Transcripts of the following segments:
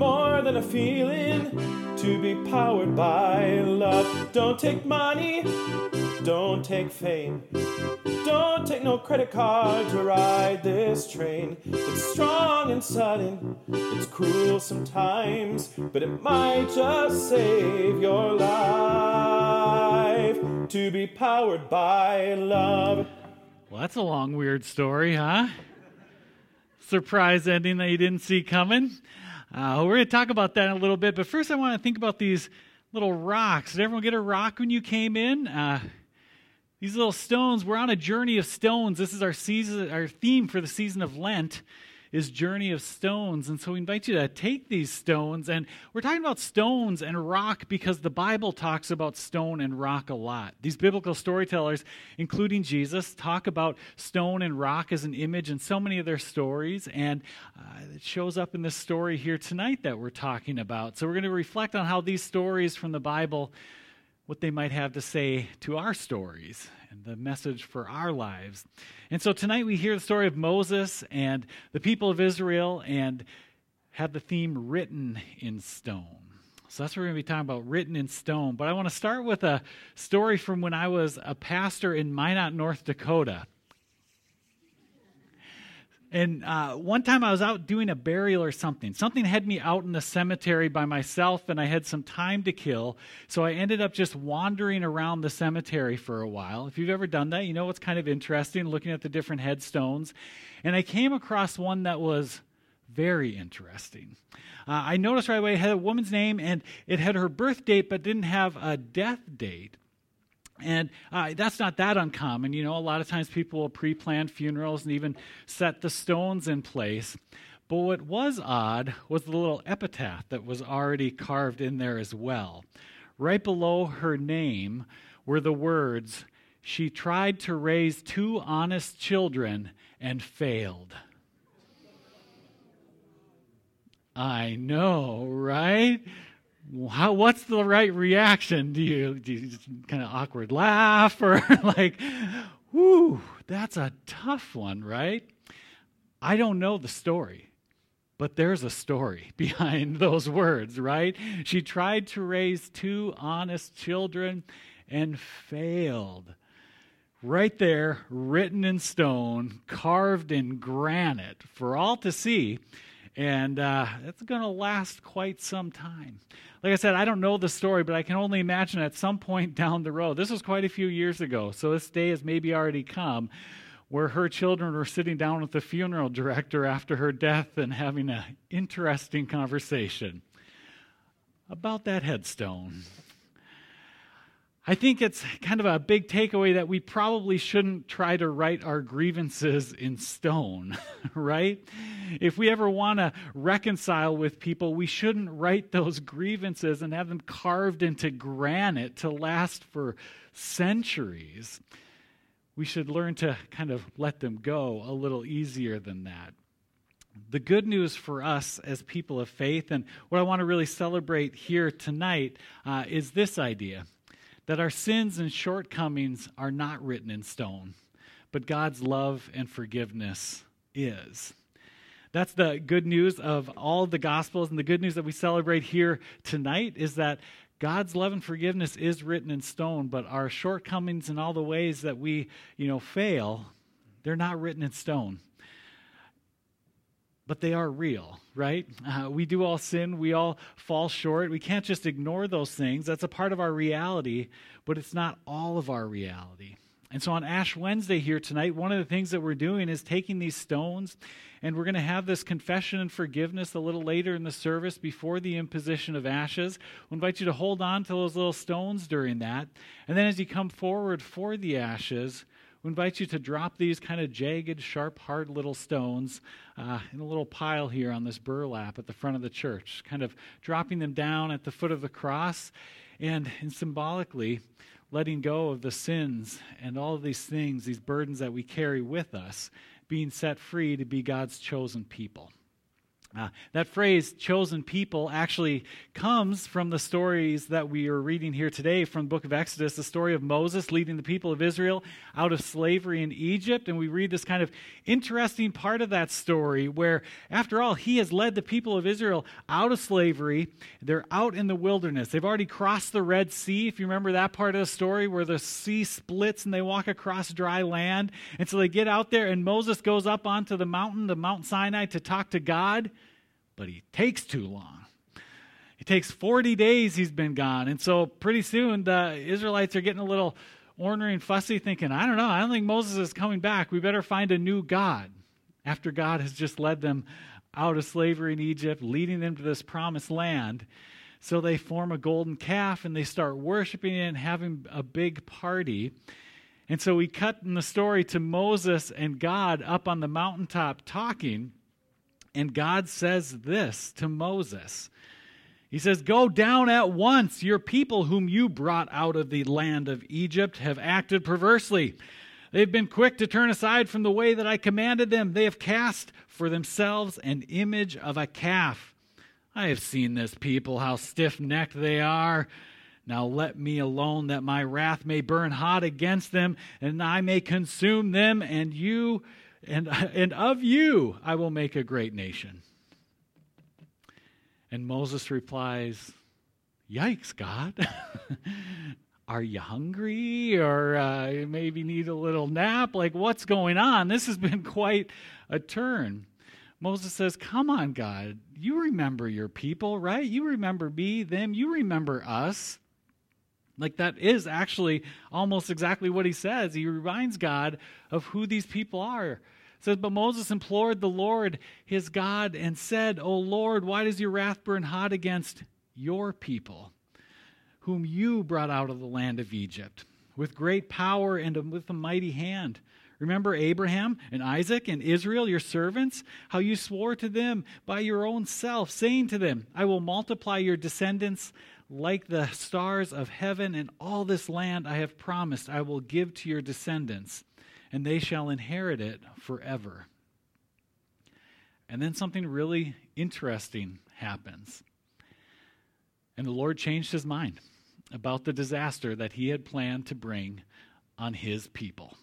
more than a feeling. To be powered by love. Don't take money, don't take fame, don't take no credit card to ride this train. It's strong and sudden, it's cruel sometimes, but it might just save your life. To be powered by love. Well, that's a long, weird story, huh? Surprise ending that you didn't see coming. Uh, we're going to talk about that in a little bit, but first I want to think about these little rocks. Did everyone get a rock when you came in? Uh, these little stones. We're on a journey of stones. This is our season, our theme for the season of Lent is Journey of Stones. And so we invite you to take these stones. And we're talking about stones and rock because the Bible talks about stone and rock a lot. These biblical storytellers, including Jesus, talk about stone and rock as an image in so many of their stories. And uh, it shows up in this story here tonight that we're talking about. So we're going to reflect on how these stories from the Bible what they might have to say to our stories and the message for our lives. And so tonight we hear the story of Moses and the people of Israel and have the theme written in stone. So that's what we're going to be talking about, written in stone. But I want to start with a story from when I was a pastor in Minot, North Dakota. And uh, one time I was out doing a burial or something. Something had me out in the cemetery by myself, and I had some time to kill. So I ended up just wandering around the cemetery for a while. If you've ever done that, you know what's kind of interesting looking at the different headstones. And I came across one that was very interesting. Uh, I noticed right away it had a woman's name and it had her birth date, but didn't have a death date. And uh, that's not that uncommon. You know, a lot of times people will pre plan funerals and even set the stones in place. But what was odd was the little epitaph that was already carved in there as well. Right below her name were the words, She tried to raise two honest children and failed. I know, right? How what's the right reaction? Do you, do you kind of awkward laugh or like, whoo, that's a tough one, right? I don't know the story, but there's a story behind those words, right? She tried to raise two honest children and failed. Right there, written in stone, carved in granite for all to see and uh, it's going to last quite some time. Like I said, I don't know the story, but I can only imagine at some point down the road. This was quite a few years ago, so this day has maybe already come, where her children were sitting down with the funeral director after her death and having an interesting conversation about that headstone. I think it's kind of a big takeaway that we probably shouldn't try to write our grievances in stone, right? If we ever want to reconcile with people, we shouldn't write those grievances and have them carved into granite to last for centuries. We should learn to kind of let them go a little easier than that. The good news for us as people of faith, and what I want to really celebrate here tonight, uh, is this idea that our sins and shortcomings are not written in stone, but God's love and forgiveness is. That's the good news of all the Gospels, and the good news that we celebrate here tonight is that God's love and forgiveness is written in stone, but our shortcomings and all the ways that we, you know, fail, they're not written in stone but they are real, right? Uh, we do all sin. We all fall short. We can't just ignore those things. That's a part of our reality, but it's not all of our reality. And so on Ash Wednesday here tonight, one of the things that we're doing is taking these stones and we're going to have this confession and forgiveness a little later in the service before the imposition of ashes. We'll invite you to hold on to those little stones during that. And then as you come forward for the ashes, we invite you to drop these kind of jagged, sharp, hard little stones uh, in a little pile here on this burlap at the front of the church, kind of dropping them down at the foot of the cross and, and symbolically letting go of the sins and all of these things, these burdens that we carry with us, being set free to be God's chosen people. Uh, that phrase, chosen people, actually comes from the stories that we are reading here today from the book of Exodus, the story of Moses leading the people of Israel out of slavery in Egypt. And we read this kind of interesting part of that story where, after all, he has led the people of Israel out of slavery. They're out in the wilderness. They've already crossed the Red Sea, if you remember that part of the story, where the sea splits and they walk across dry land. And so they get out there, and Moses goes up onto the mountain, the Mount Sinai, to talk to God but he takes too long. It takes 40 days he's been gone. And so pretty soon the Israelites are getting a little ornery and fussy, thinking, I don't know, I don't think Moses is coming back. We better find a new God after God has just led them out of slavery in Egypt, leading them to this promised land. So they form a golden calf and they start worshiping it and having a big party. And so we cut in the story to Moses and God up on the mountaintop talking. And God says this to Moses He says, Go down at once. Your people, whom you brought out of the land of Egypt, have acted perversely. They've been quick to turn aside from the way that I commanded them. They have cast for themselves an image of a calf. I have seen this people, how stiff necked they are. Now let me alone, that my wrath may burn hot against them, and I may consume them, and you and, and of you I will make a great nation. And Moses replies, Yikes, God. Are you hungry or uh, maybe need a little nap? Like, what's going on? This has been quite a turn. Moses says, Come on, God. You remember your people, right? You remember me, them. You remember us. Like that is actually almost exactly what he says. He reminds God of who these people are. It says, But Moses implored the Lord his God and said, O Lord, why does your wrath burn hot against your people, whom you brought out of the land of Egypt, with great power and with a mighty hand? Remember Abraham and Isaac and Israel, your servants, how you swore to them by your own self, saying to them, I will multiply your descendants like the stars of heaven, and all this land I have promised I will give to your descendants, and they shall inherit it forever. And then something really interesting happens. And the Lord changed his mind about the disaster that he had planned to bring on his people.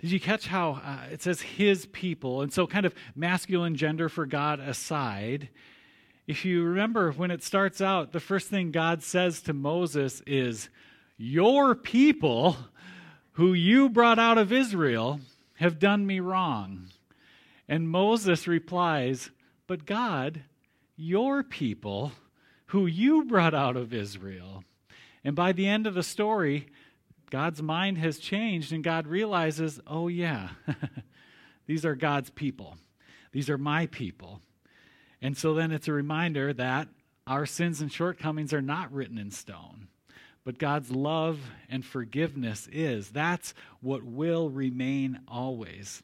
Did you catch how uh, it says his people? And so, kind of masculine gender for God aside, if you remember when it starts out, the first thing God says to Moses is, Your people, who you brought out of Israel, have done me wrong. And Moses replies, But God, your people, who you brought out of Israel. And by the end of the story, God's mind has changed, and God realizes, oh, yeah, these are God's people. These are my people. And so then it's a reminder that our sins and shortcomings are not written in stone. But God's love and forgiveness is. That's what will remain always.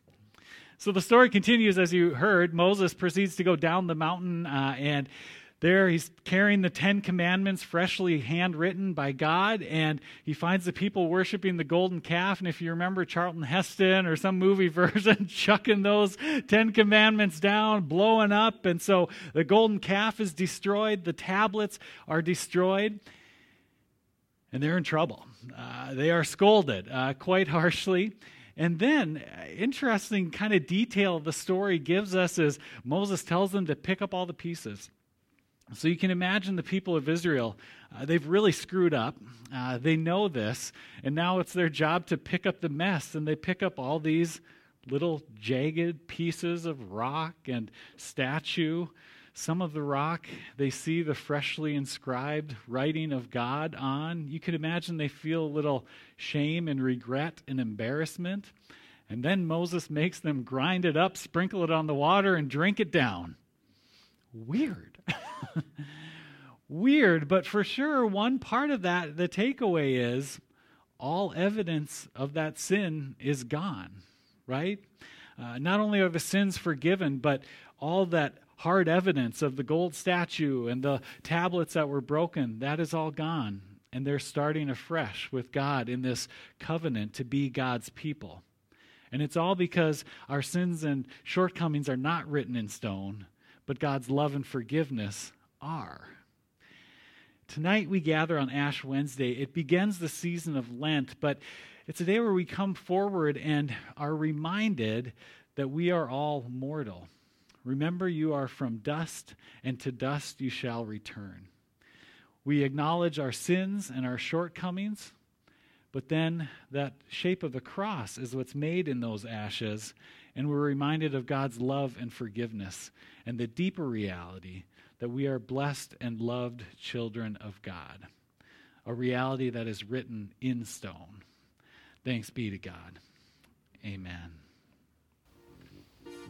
So the story continues as you heard. Moses proceeds to go down the mountain uh, and there, he's carrying the Ten Commandments, freshly handwritten by God, and he finds the people worshiping the golden calf. And if you remember Charlton Heston or some movie version, chucking those Ten Commandments down, blowing up. And so the golden calf is destroyed, the tablets are destroyed, and they're in trouble. Uh, they are scolded uh, quite harshly. And then, uh, interesting kind of detail the story gives us is Moses tells them to pick up all the pieces. So you can imagine the people of Israel, uh, they've really screwed up. Uh, they know this, and now it's their job to pick up the mess, and they pick up all these little jagged pieces of rock and statue. Some of the rock they see the freshly inscribed writing of God on. You can imagine they feel a little shame and regret and embarrassment. And then Moses makes them grind it up, sprinkle it on the water, and drink it down. Weird. Weird, but for sure, one part of that, the takeaway is all evidence of that sin is gone, right? Uh, not only are the sins forgiven, but all that hard evidence of the gold statue and the tablets that were broken, that is all gone. And they're starting afresh with God in this covenant to be God's people. And it's all because our sins and shortcomings are not written in stone, but God's love and forgiveness are. Tonight we gather on Ash Wednesday. It begins the season of Lent, but it's a day where we come forward and are reminded that we are all mortal. Remember, you are from dust, and to dust you shall return. We acknowledge our sins and our shortcomings, but then that shape of the cross is what's made in those ashes, and we're reminded of God's love and forgiveness and the deeper reality that we are blessed and loved children of God, a reality that is written in stone. Thanks be to God. Amen.